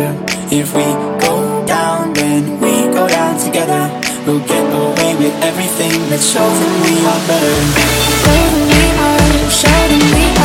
Clever. If we go down, then we go down together. We'll get away with everything that shows that we are better. Them we are, show them we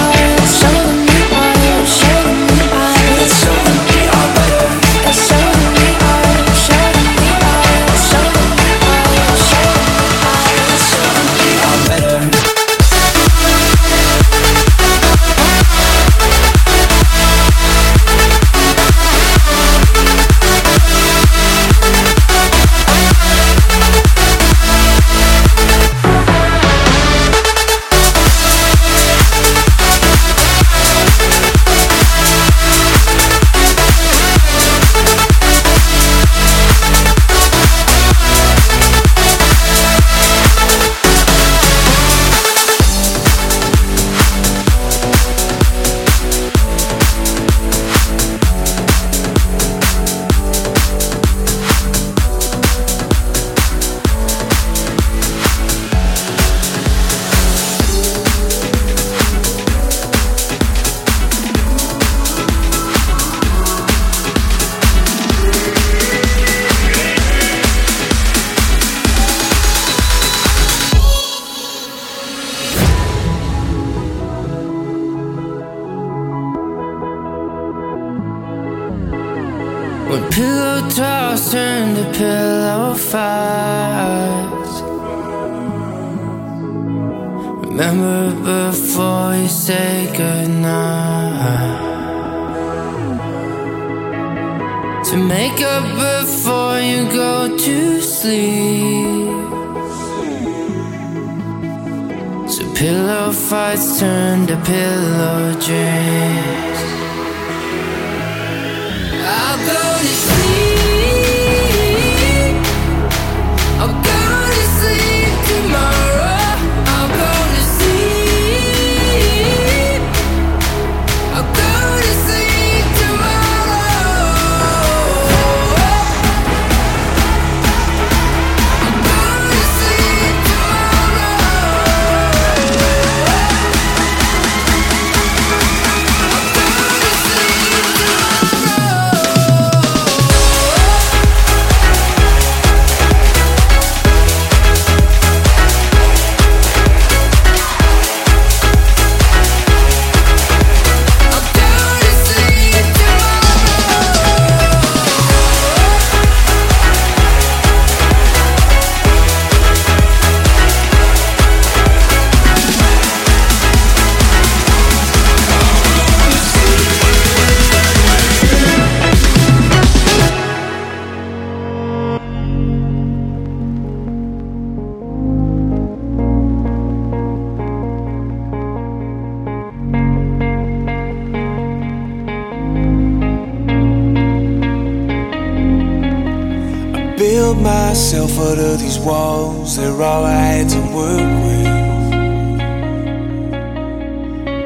build myself out of these walls, they're all I had to work with.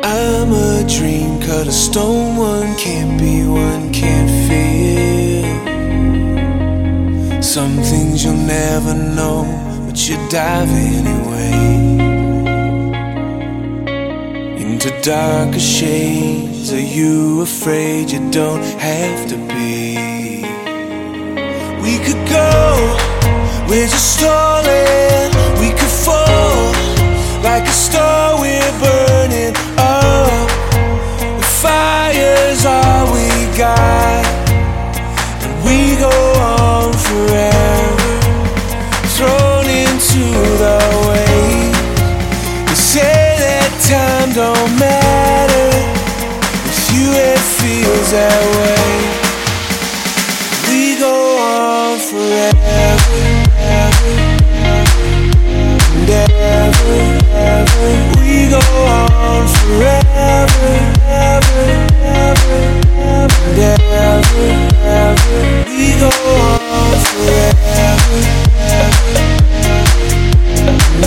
I'm a dream cut of stone, one can't be, one can't feel. Some things you'll never know, but you dive anyway. Into darker shades, are you afraid you don't have to be? We could go, we're just stalling. We could fall like a star, we're burning up. The fire's all we got, and we go on forever. Thrown into the waves. They say that time don't matter. With you, it feels that way. forever, ever, ever, ever, ever. We go on forever, ever,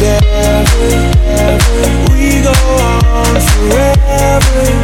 ever, ever. We go on forever.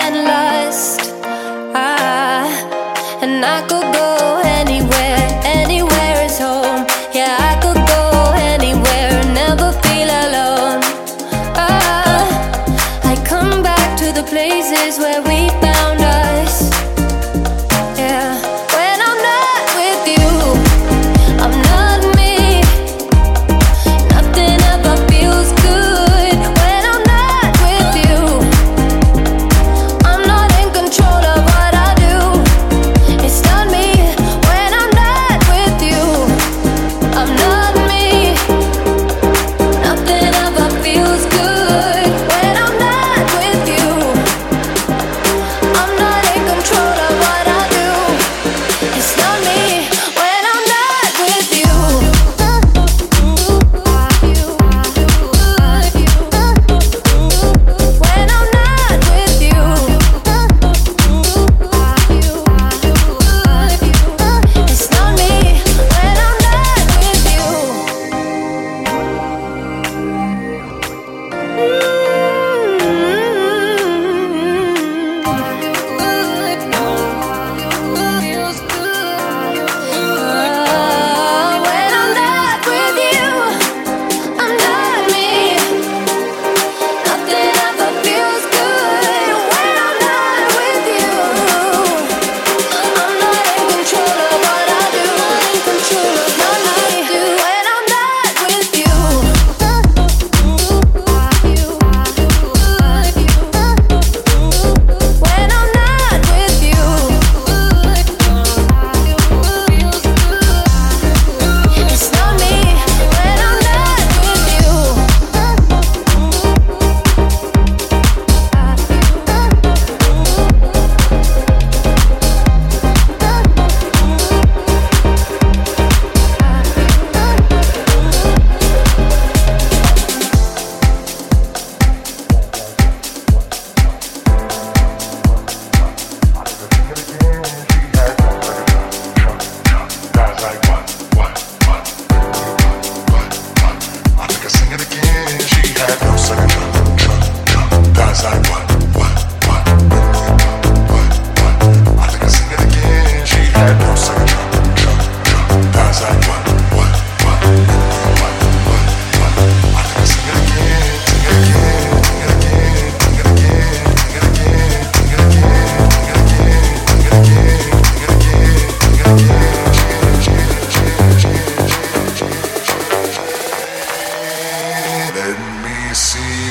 And lust. Ah, and I go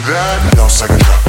that. No second thought.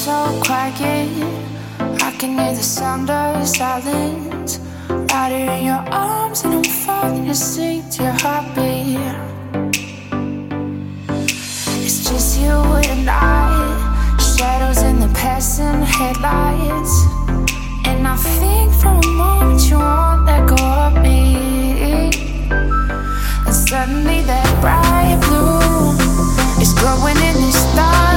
so quiet. I can hear the sound of silence. Right here in your arms, and I'm falling asleep to your heartbeat. It's just you and I, shadows in the passing headlights. And I think for a moment you won't let go of me. And suddenly that bright blue is glowing in the dark.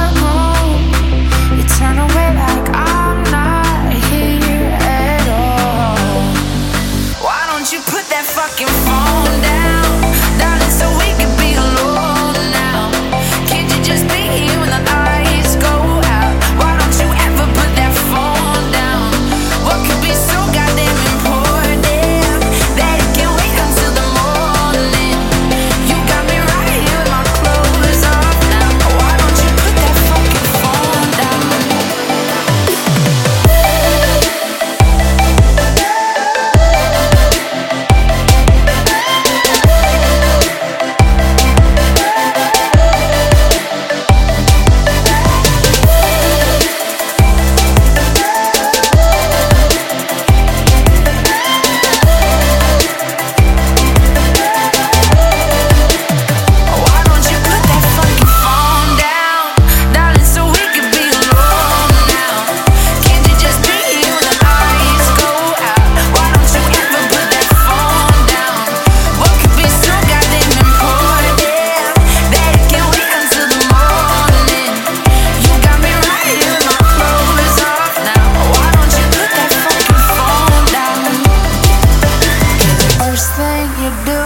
thing you do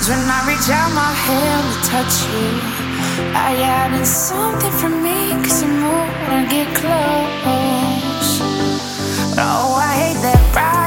is when I reach out my hand to touch you. I added something for me, cause you move when I get close. Oh, I hate that ride.